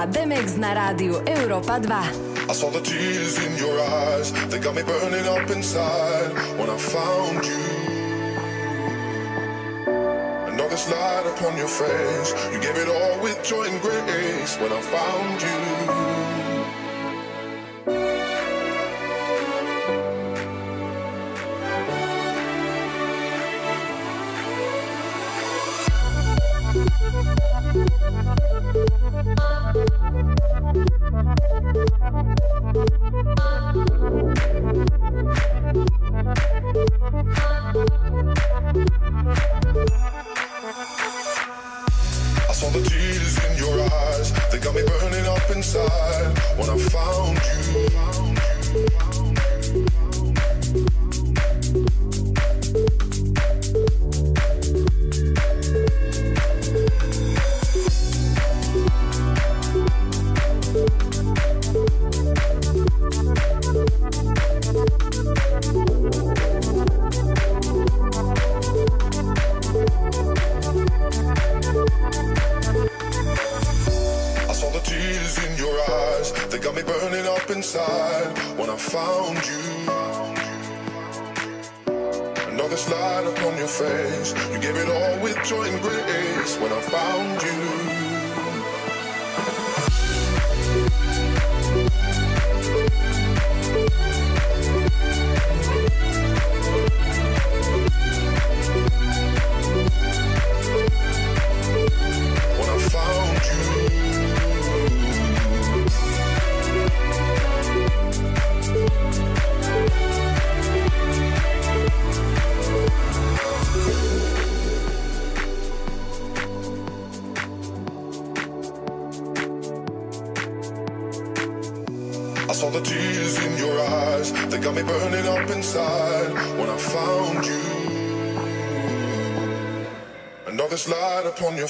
A Demex na Europa 2. I saw the tears in your eyes. They got me burning up inside. When I found you. Another slide upon your face. You gave it all with joy and grace. When I found you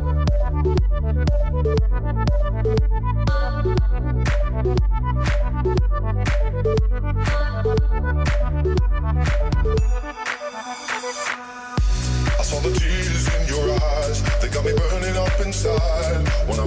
I saw the tears in your eyes. They got me burning up inside. When I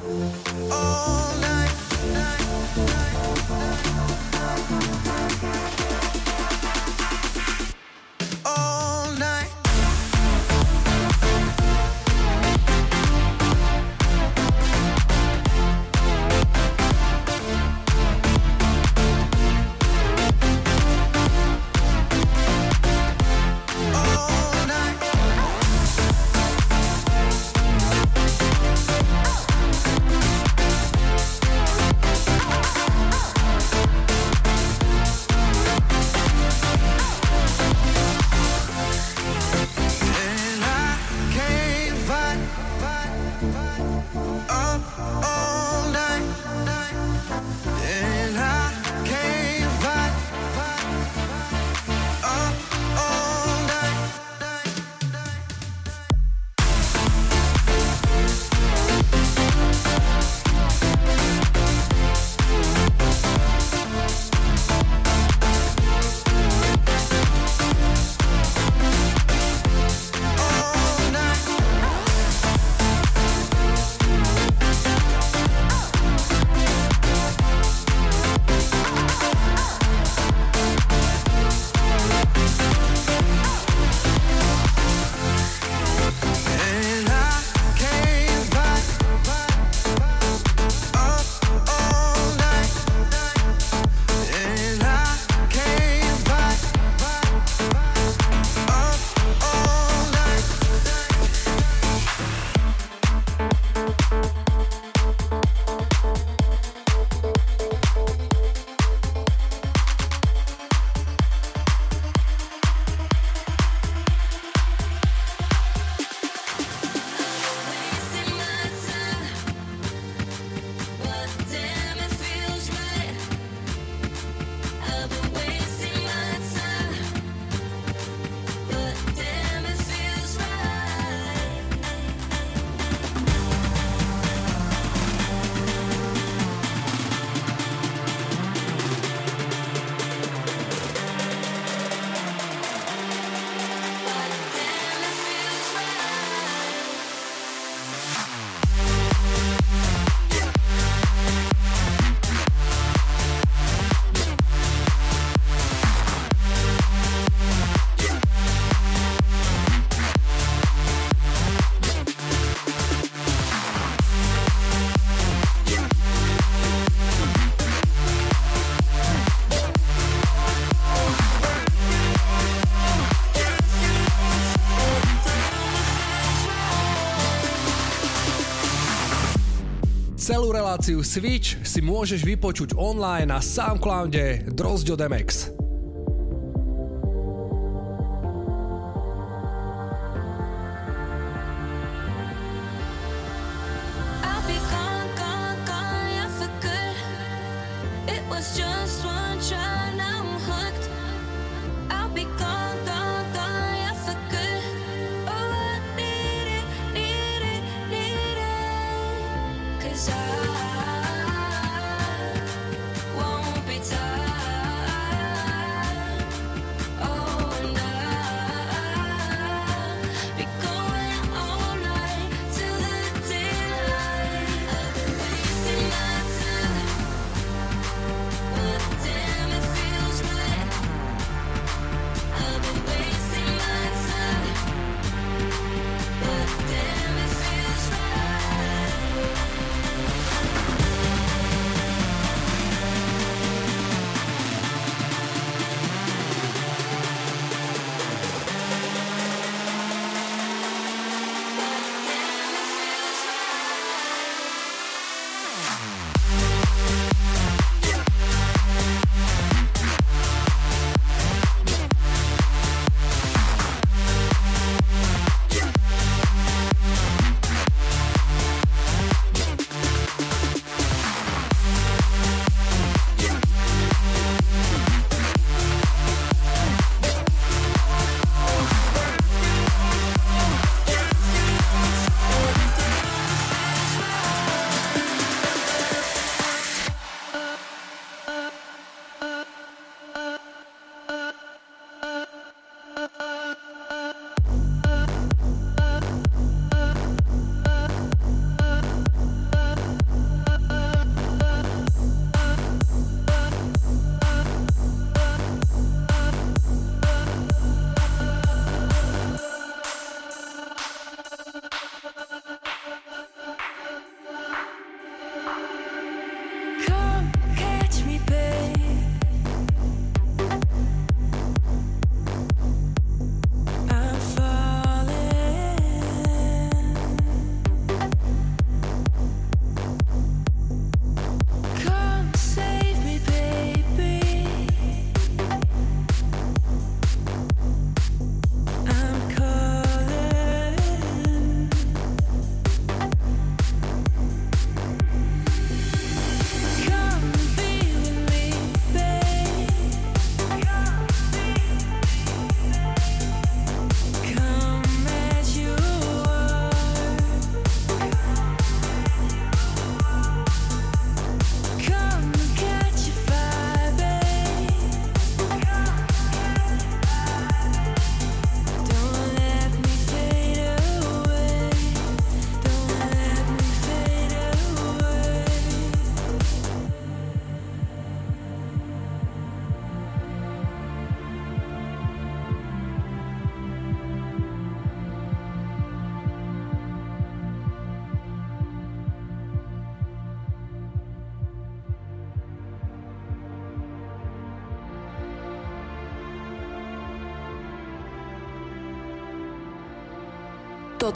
Celú reláciu Switch si môžeš vypočuť online na Soundcloude Drozďo Demex.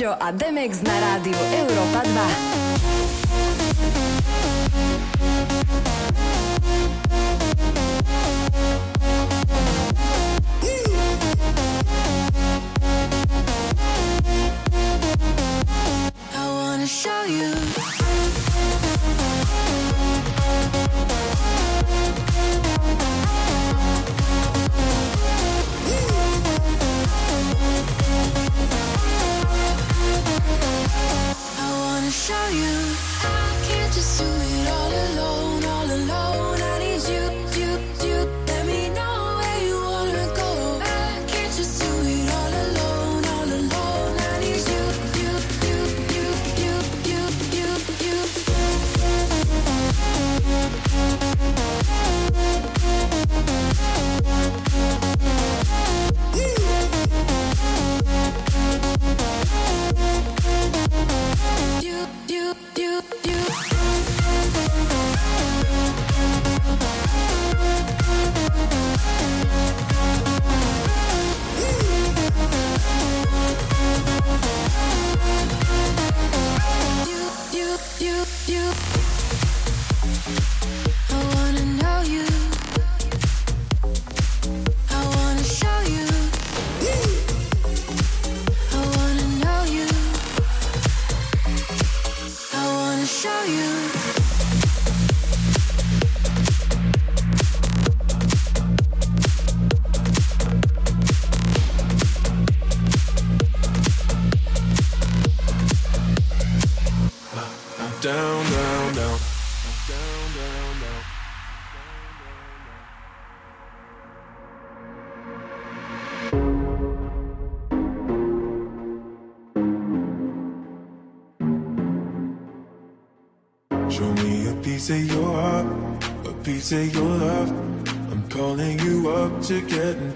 Drozďo a Demex na rádiu Európa 2.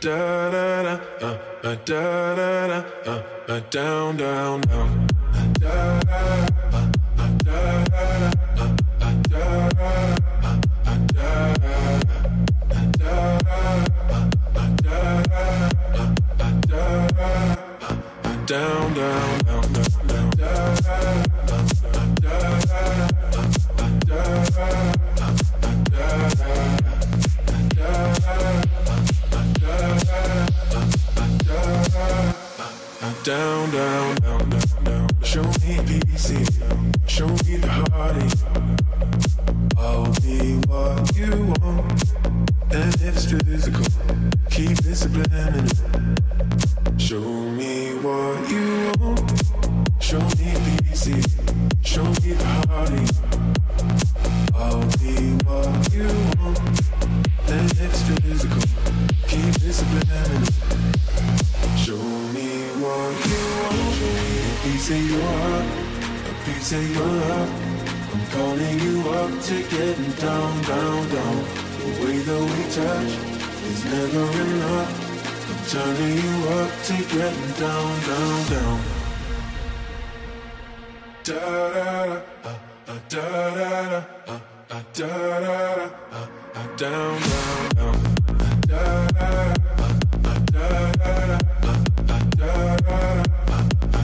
da da da uh, uh, da da da uh, uh, down down down da da uh, uh, da da uh, uh, da da uh, uh, da da down, down, down, down, down. Down, down, down, down, down. Show me PC, show me the heartache. I'll be what you want, and if it's physical, keep it subliminal. Show me what you want, show me PC, show me the heartache. I'll be what you want, and if it's physical, keep it subliminal. Piece of your heart, a piece of your love. I'm calling you up to getting down, down, down. The way that we touch is never enough. I'm turning you up to getting down, down, down. Da da da, uh, uh, da da da, uh, uh, da da da, uh, uh, down, down, down. Da da da, uh, uh, da da da. down,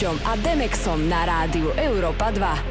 S Drozďom a Demexom na rádiu Európa 2.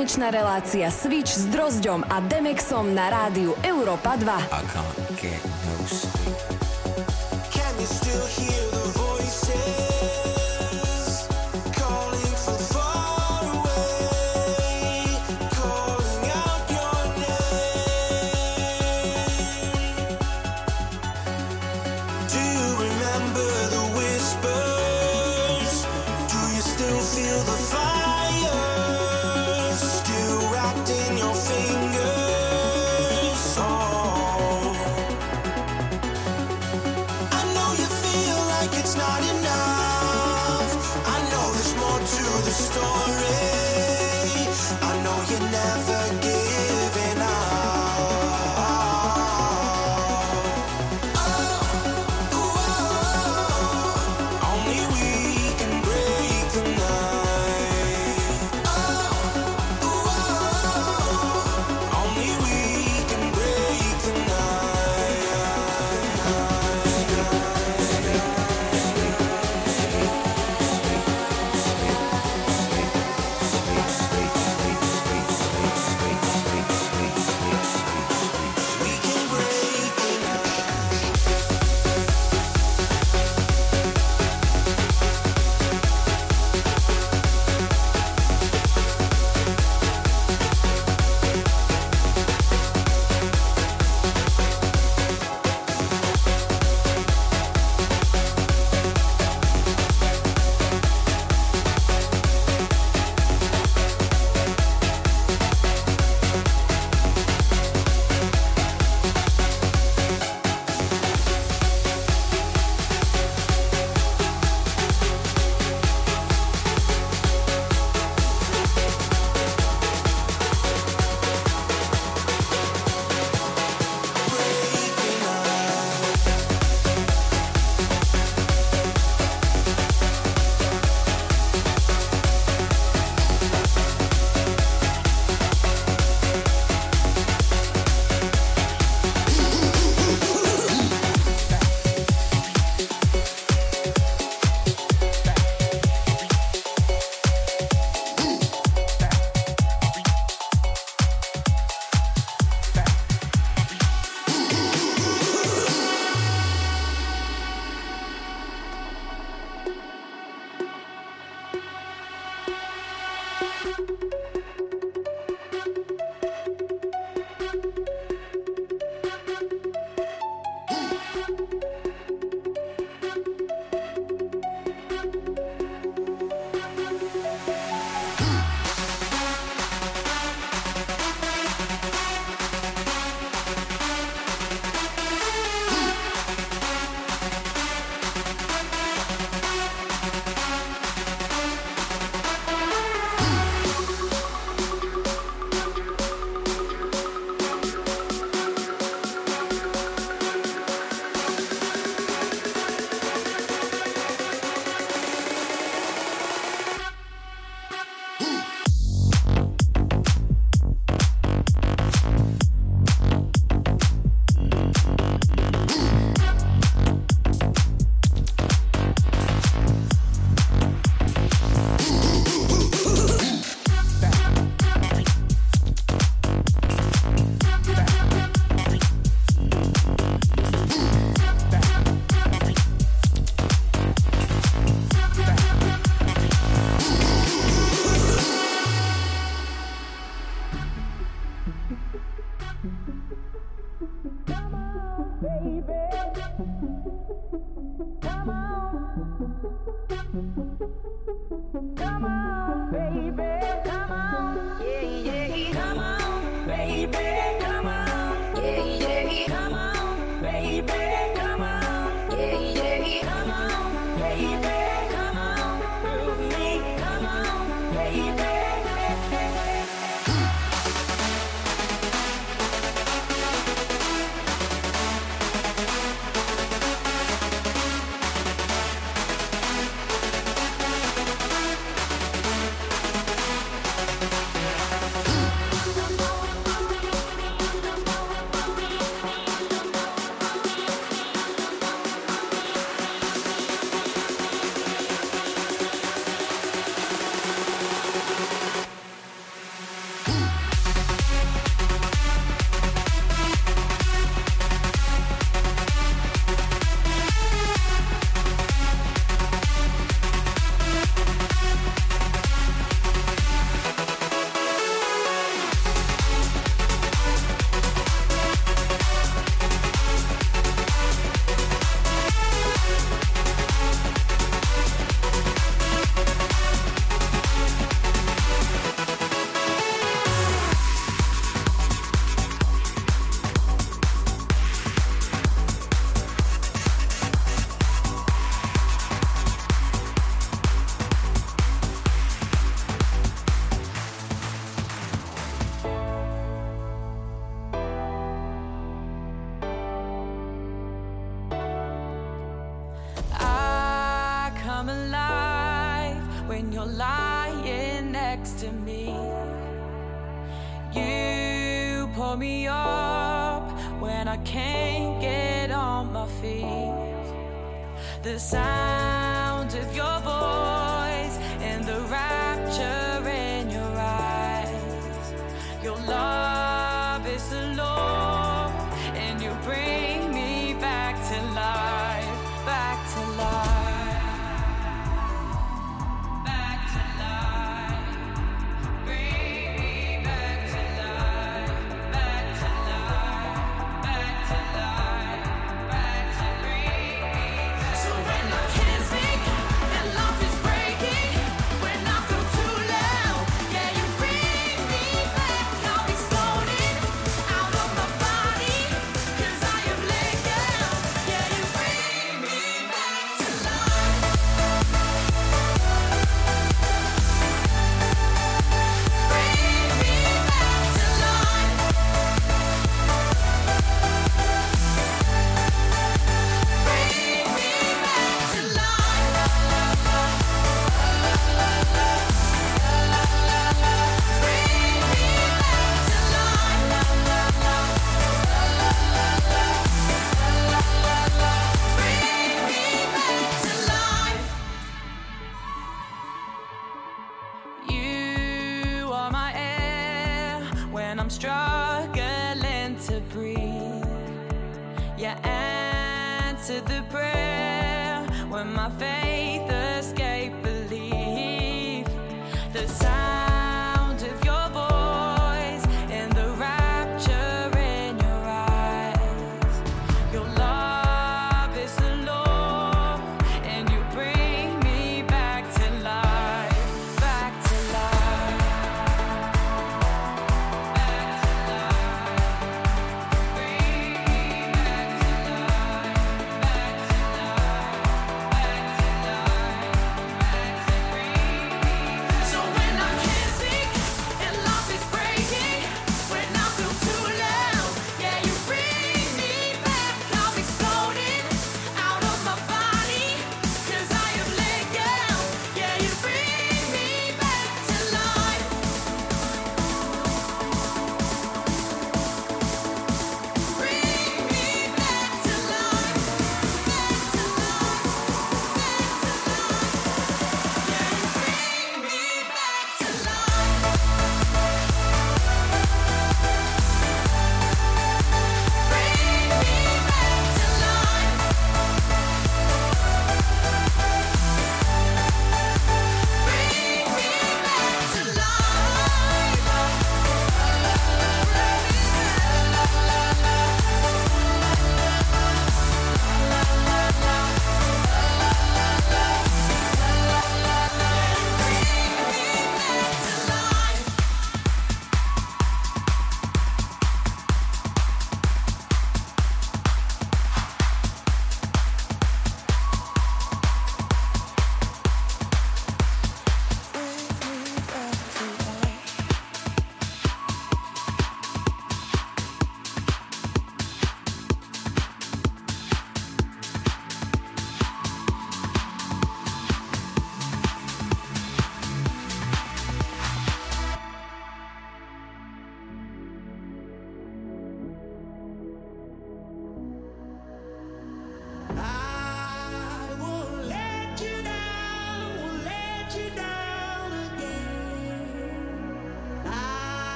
tanečná relácia Switch s Drozdom a Demexom na rádiu Európa 2. I can't get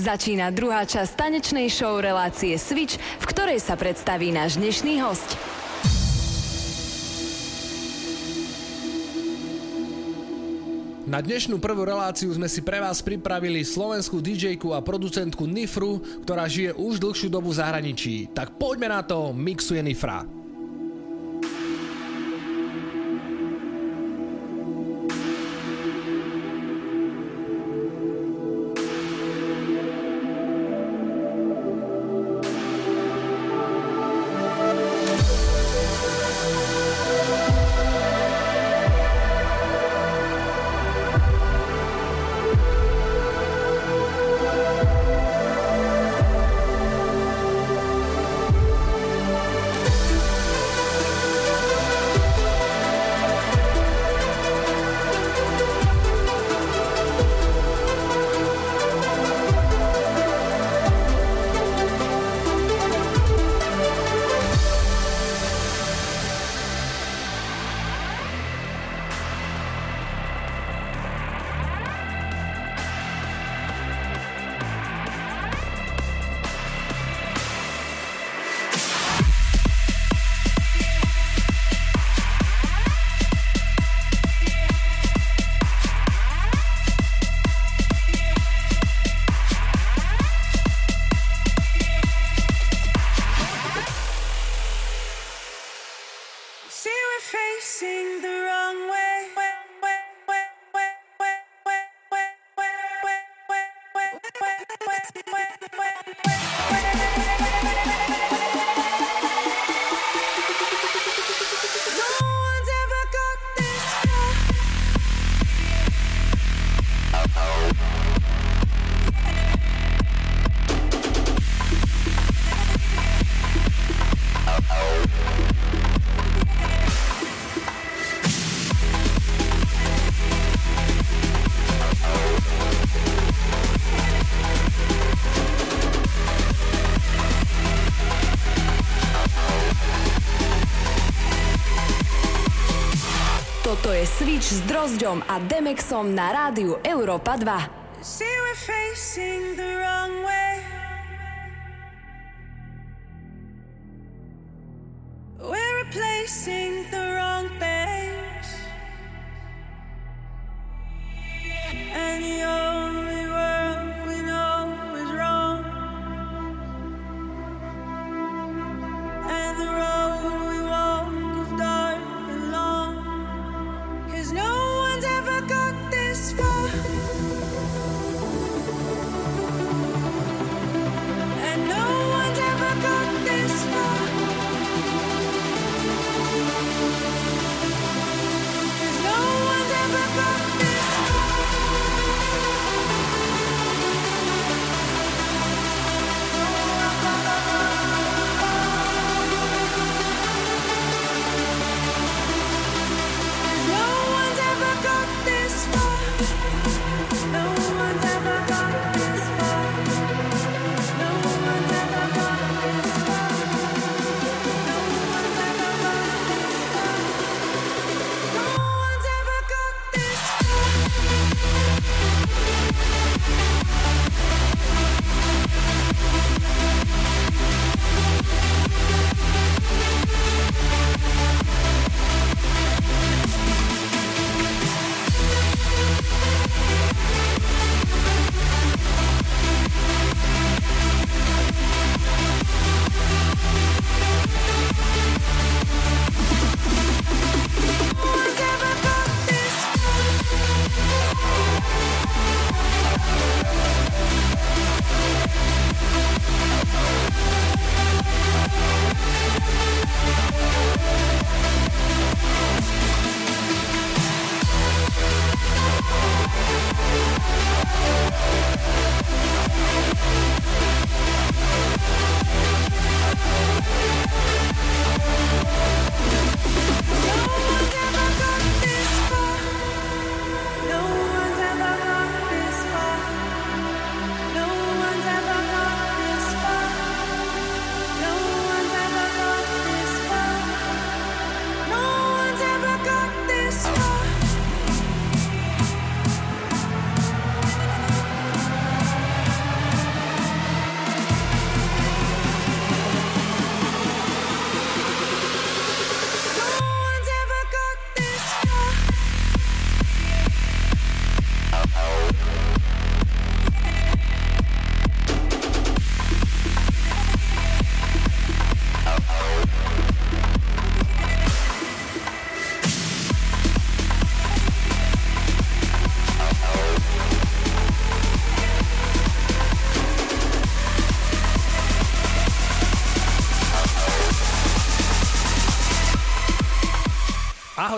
Začína druhá časť tanečnej show relácie Switch, v ktorej sa predstaví náš dnešný host. Na dnešnú prvú reláciu sme si pre vás pripravili slovenskú DJ-ku a producentku Nifru, ktorá žije už dlhšiu dobu v zahraničí. Tak poďme na to, mixuje Nifra. S Drozďom a Demexom na rádiu Európa 2. See,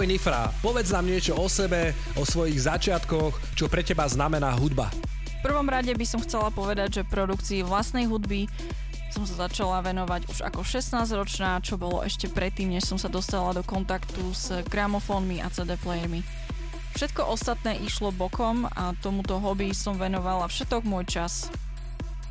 Ahoj Nifra, povedz nám niečo o sebe, o svojich začiatkoch, čo pre teba znamená hudba. V prvom rade by som chcela povedať, že produkcii vlastnej hudby som sa začala venovať už ako 16-ročná, čo bolo ešte predtým, než som sa dostala do kontaktu s gramofónmi a CD playermi. Všetko ostatné išlo bokom a tomuto hobby som venovala všetok môj čas.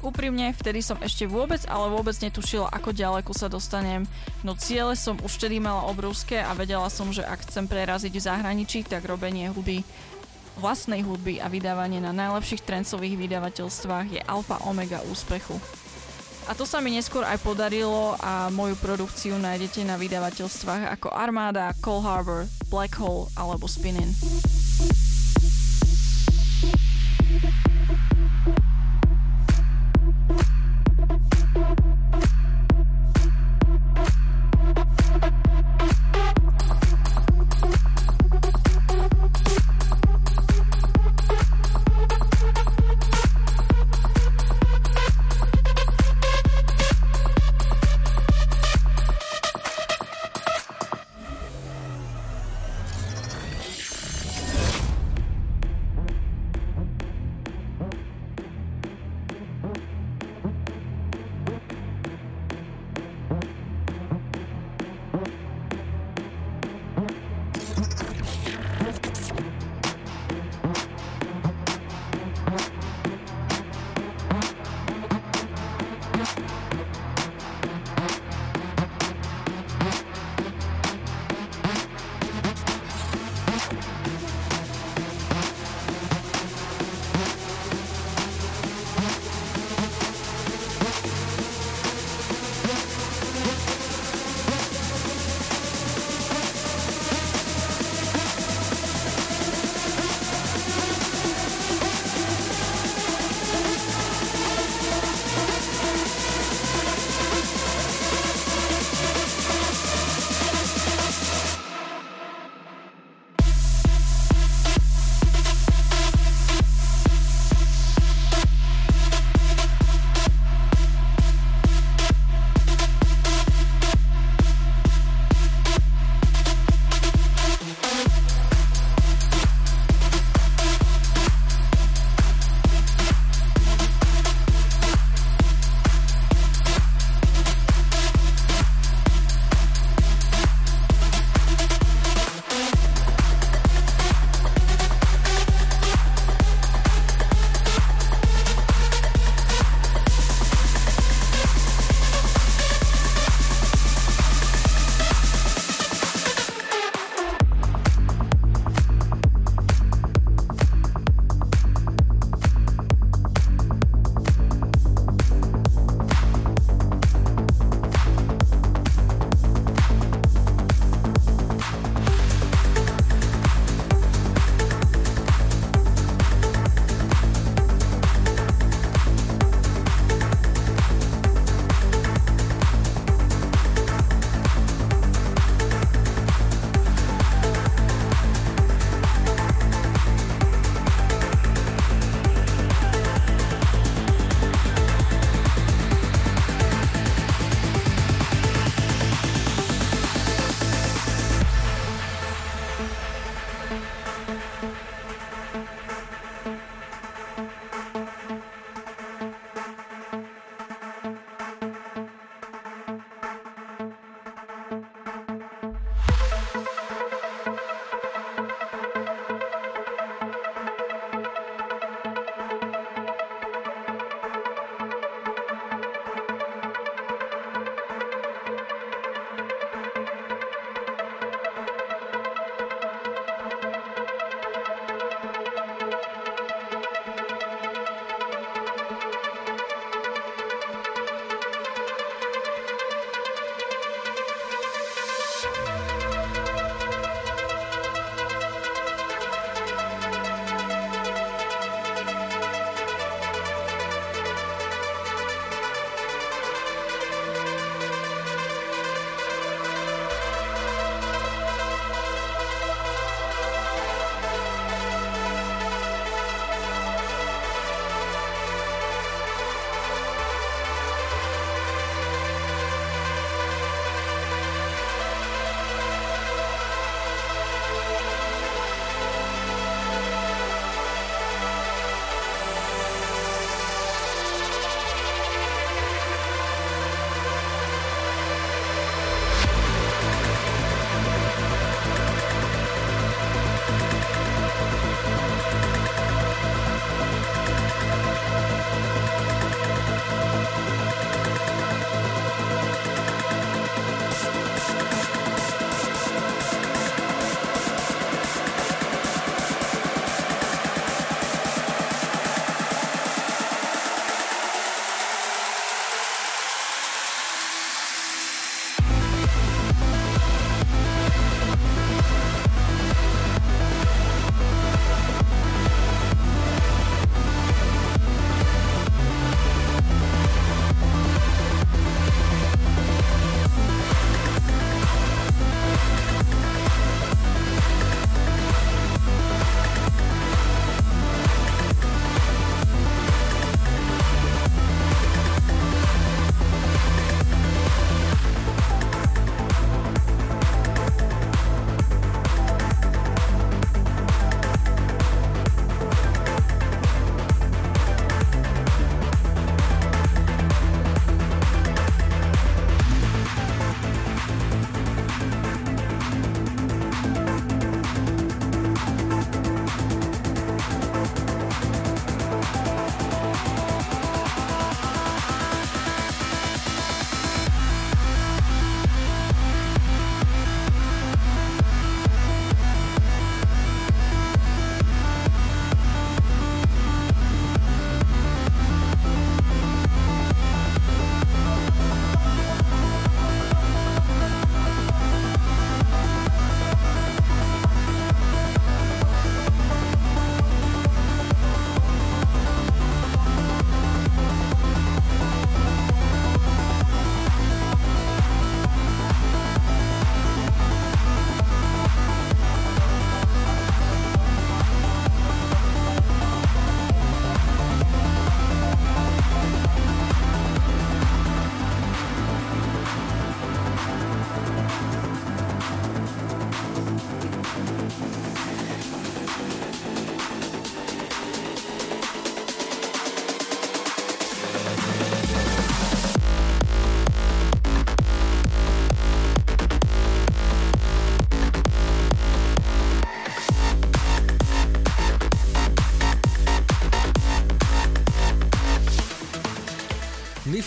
Úprimne, vtedy som ešte vôbec, ale vôbec netušila, ako ďaleko sa dostanem, no ciele som už vtedy mala obrovské a vedela som, že ak chcem preraziť v zahraničí, tak robenie hudby, vlastnej hudby a vydávanie na najlepších trencových vydavateľstvách je alfa omega úspechu. A to sa mi neskôr aj podarilo a moju produkciu nájdete na vydavateľstvách ako Armada, Cole Harbor, Black Hole alebo Spinin.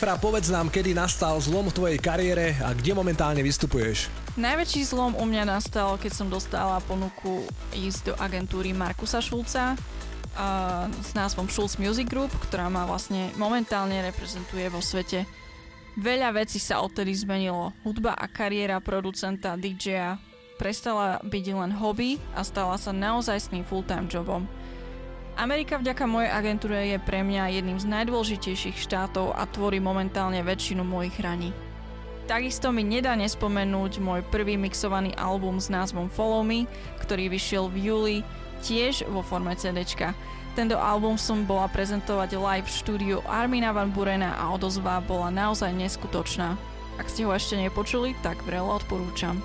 Nifra, povedz nám, kedy nastal zlom v tvojej kariére a kde momentálne vystupuješ. Najväčší zlom u mňa nastal, keď som dostala ponuku ísť do agentúry Markusa Šulca a s názvom Schulz Music Group, ktorá ma vlastne momentálne reprezentuje vo svete. Veľa vecí sa odtedy zmenilo. Hudba a kariéra producenta DJ-a prestala byť len hobby a stala sa naozajstným full-time jobom. Amerika vďaka mojej agentúre je pre mňa jedným z najdôležitejších štátov a tvorí momentálne väčšinu mojich hraní. Takisto mi nedá nespomenúť môj prvý mixovaný album s názvom Follow Me, ktorý vyšiel v júli tiež vo forme CDčka. Tento album som bola prezentovať live v štúdiu Armina Van Burena a odozva bola naozaj neskutočná. Ak ste ho ešte nepočuli, tak vrelo odporúčam.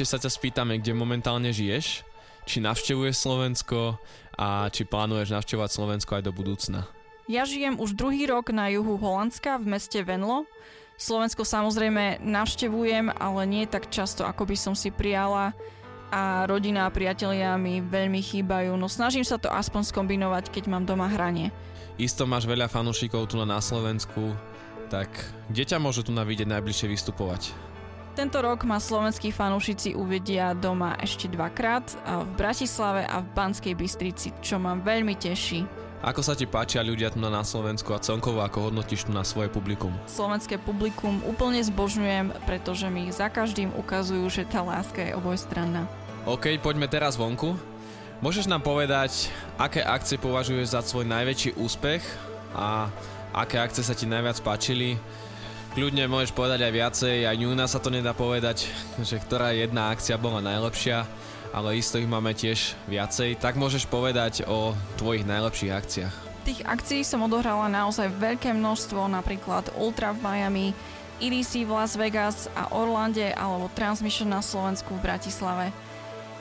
Ešte sa ťa spýtame, kde momentálne žiješ, či navštevuješ Slovensko a či plánuješ navštevovať Slovensko aj do budúcna. Ja žijem už druhý rok na juhu Holandska v meste Venlo. Slovensko samozrejme navštevujem, ale nie tak často, ako by som si prijala a rodina a priatelia mi veľmi chýbajú, no snažím sa to aspoň skombinovať, keď mám doma hranie. Isto máš veľa fanúšikov tu na Slovensku, Tak kde ťa môžu tu navidieť najbližšie vystupovať? Tento rok ma slovenskí fanúšici uvedia doma ešte dvakrát, v Bratislave a v Banskej Bystrici, čo ma veľmi teší. Ako sa ti páčia ľudia tu na Slovensku a celkovo ako hodnotíš tu na svoje publikum? Slovenské publikum úplne zbožňujem, pretože mi za každým ukazujú, že tá láska je obojstranná. OK, poďme teraz vonku. Môžeš nám povedať, aké akcie považuješ za svoj najväčší úspech a aké akcie sa ti najviac páčili? Kľudne môžeš povedať aj viacej, aj nás sa to nedá povedať, že ktorá jedna akcia bola najlepšia, ale isto ich máme tiež viacej. Tak môžeš povedať o tvojich najlepších akciách. Tých akcií som odohrala naozaj veľké množstvo, napríklad Ultra v Miami, EDC v Las Vegas a Orlande alebo Transmission na Slovensku v Bratislave.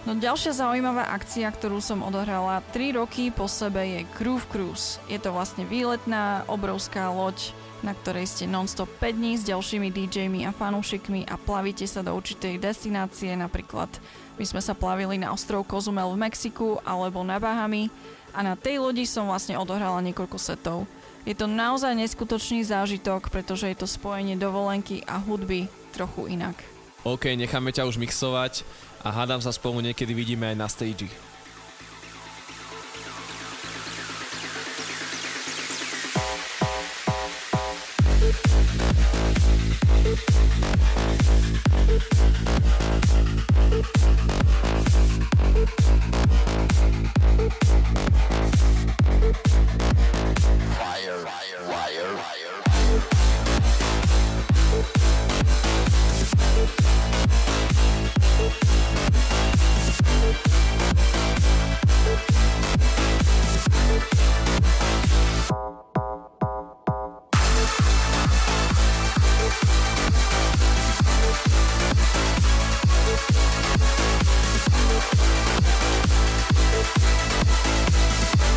No ďalšia zaujímavá akcia, ktorú som odohrala 3 roky po sebe je Groove Cruise. Je to vlastne výletná, obrovská loď, na ktorej ste non-stop 5 dní s ďalšími DJmi a fanúšikmi a plavíte sa do určitej destinácie, napríklad my sme sa plavili na ostrov Kozumel v Mexiku alebo na Bahami a na tej lodi som vlastne odohrala niekoľko setov. Je to naozaj neskutočný zážitok, pretože je to spojenie dovolenky a hudby trochu inak. OK, necháme ťa už mixovať a hádam sa spolu niekedy vidíme aj na stage. Mixuje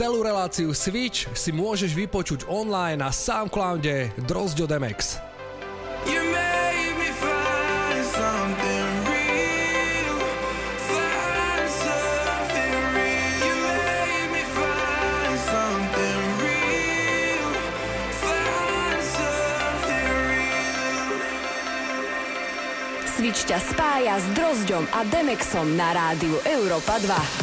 Celú reláciu Switch si môžeš vypočuť online na Soundcloude Drozďo Demex. You made me find something. Switch ťa spája s Drozďom a Demexom na rádiu Európa 2.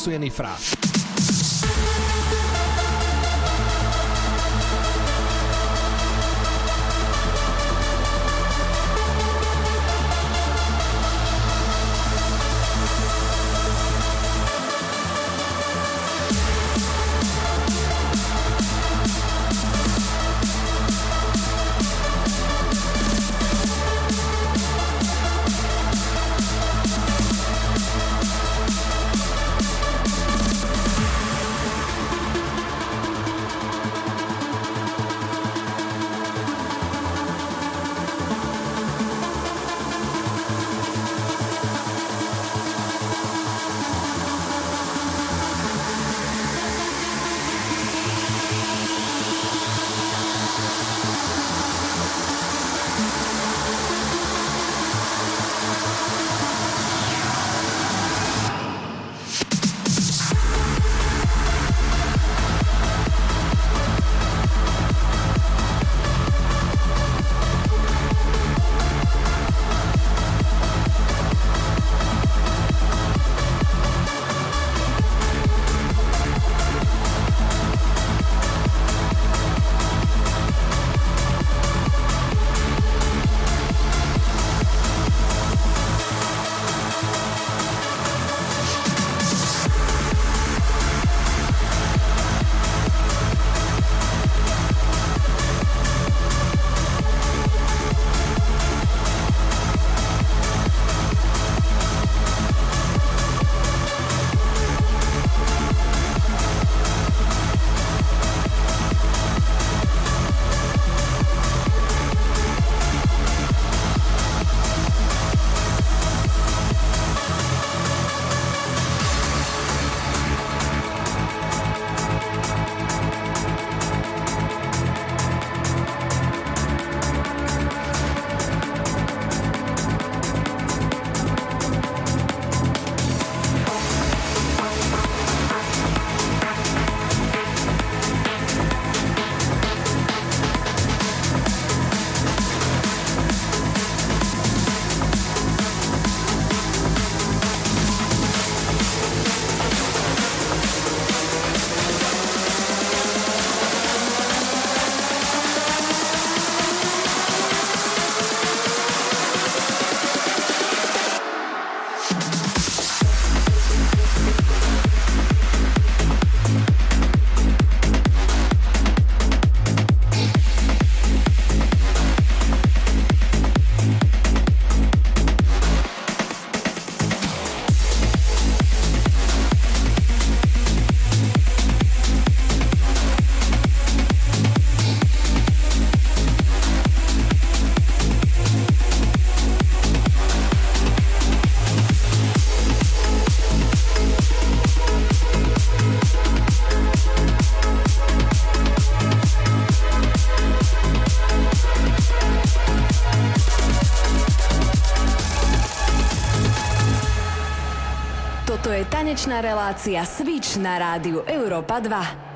mixuje Nifra. Tanečná relácia Switch na rádiu Európa 2.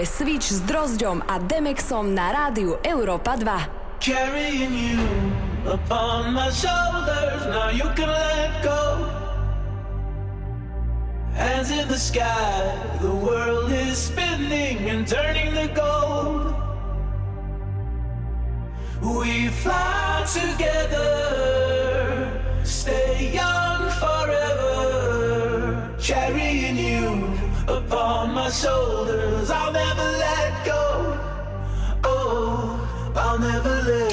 Je Switch s Drozďom a Demexom na rádiu Európa 2. Carrying you upon my shoulders. Now you can let go. Hands in the sky, the world is spinning and turning to gold. We fly together, stay young forever. Carrying you upon my shoulders. I'll never let go. Oh, I'll never let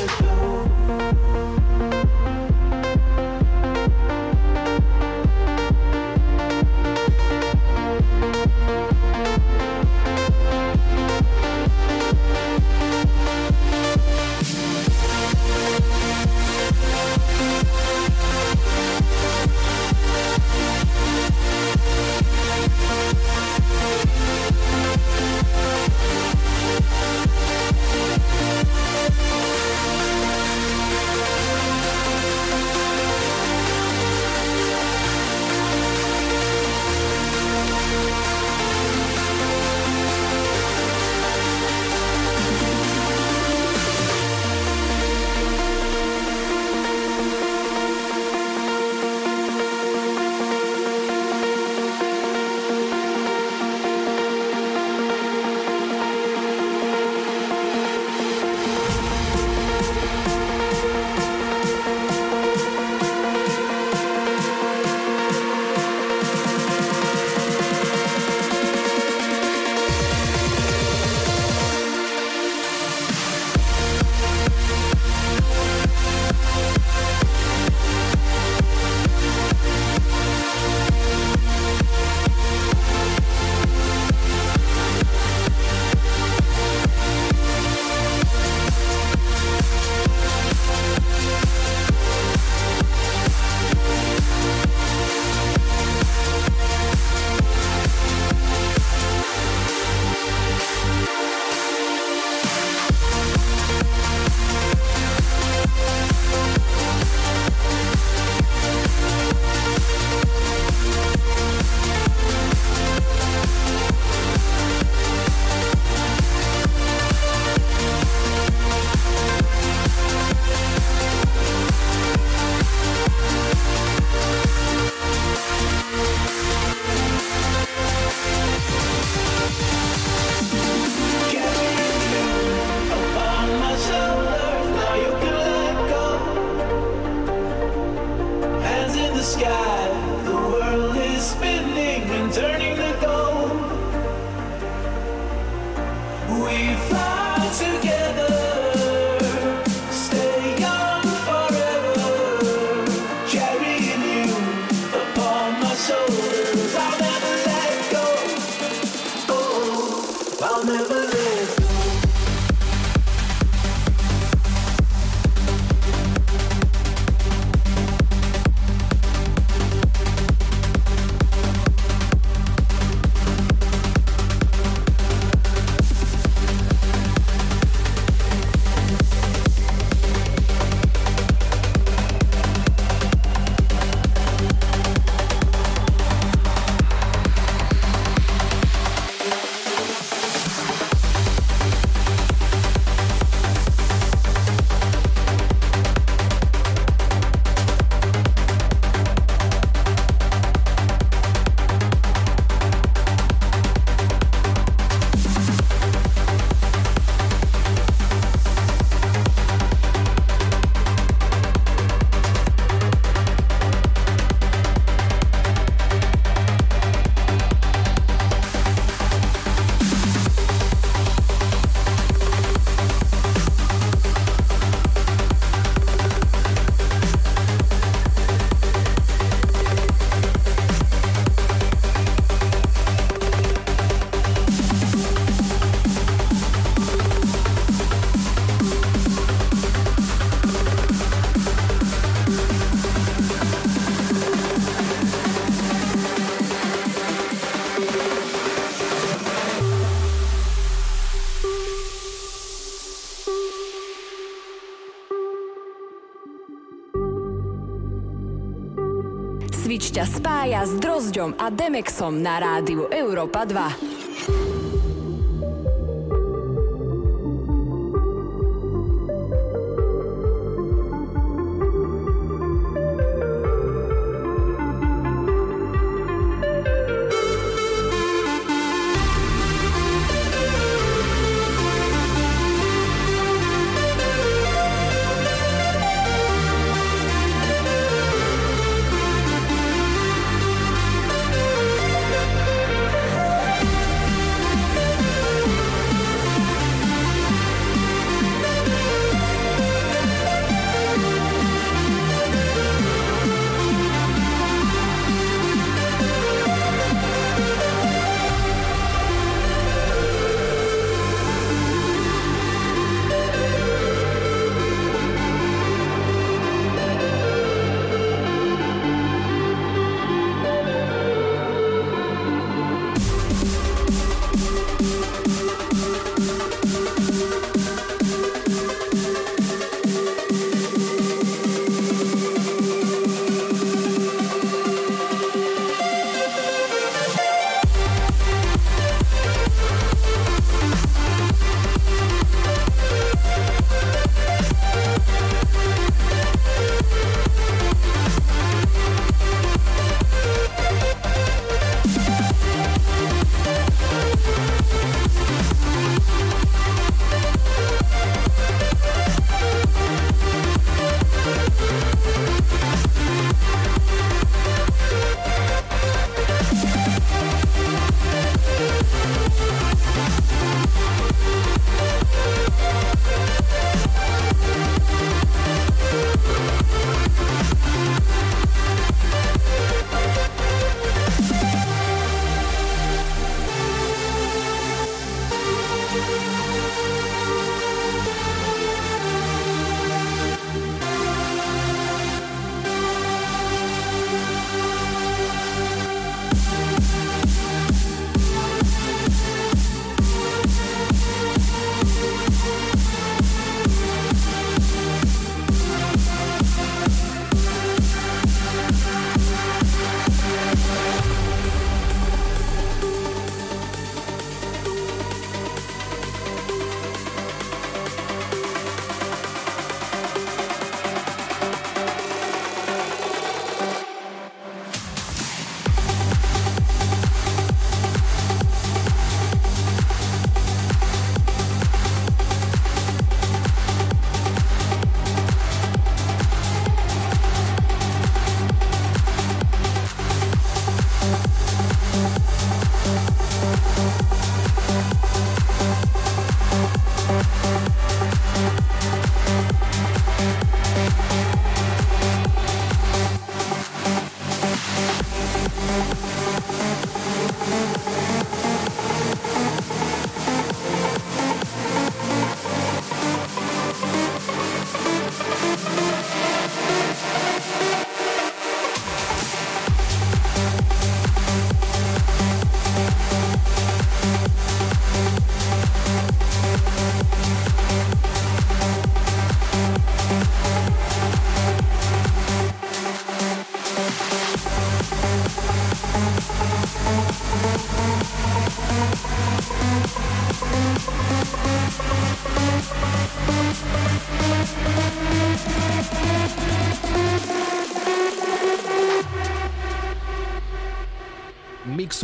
Drozďom a Demexom na rádiu Európa 2.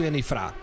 mixuje Nifra.